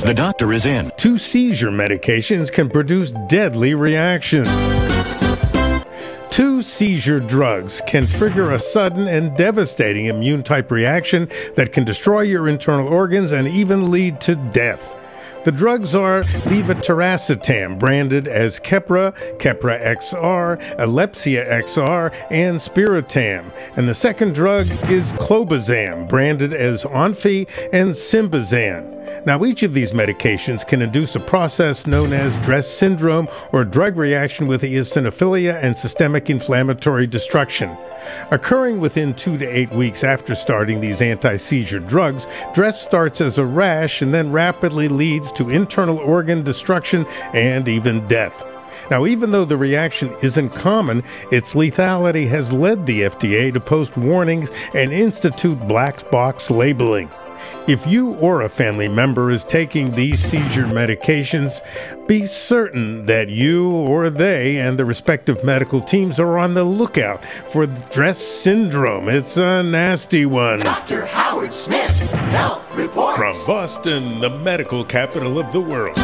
The doctor is in. Two seizure medications can produce deadly reactions. Two seizure drugs can trigger a sudden and devastating immune type reaction that can destroy your internal organs and even lead to death. The drugs are levetiracetam, branded as Keppra, Keppra XR, Elepsia XR, and Spritam. And the second drug is clobazam, branded as Onfi and Sympazan. Now, each of these medications can induce a process known as DRESS syndrome or drug reaction with eosinophilia and systemic inflammatory destruction. Occurring within two to eight weeks after starting these anti seizure drugs, DRESS starts as a rash and then rapidly leads to internal organ destruction and even death. Now, even though the reaction isn't common, its lethality has led the FDA to post warnings and institute black box labeling. If you or a family member is taking these seizure medications, be certain that you or they and the respective medical teams are on the lookout for DRESS syndrome. It's a nasty one. Dr. Howard Smith, Health Report. From Boston, the medical capital of the world.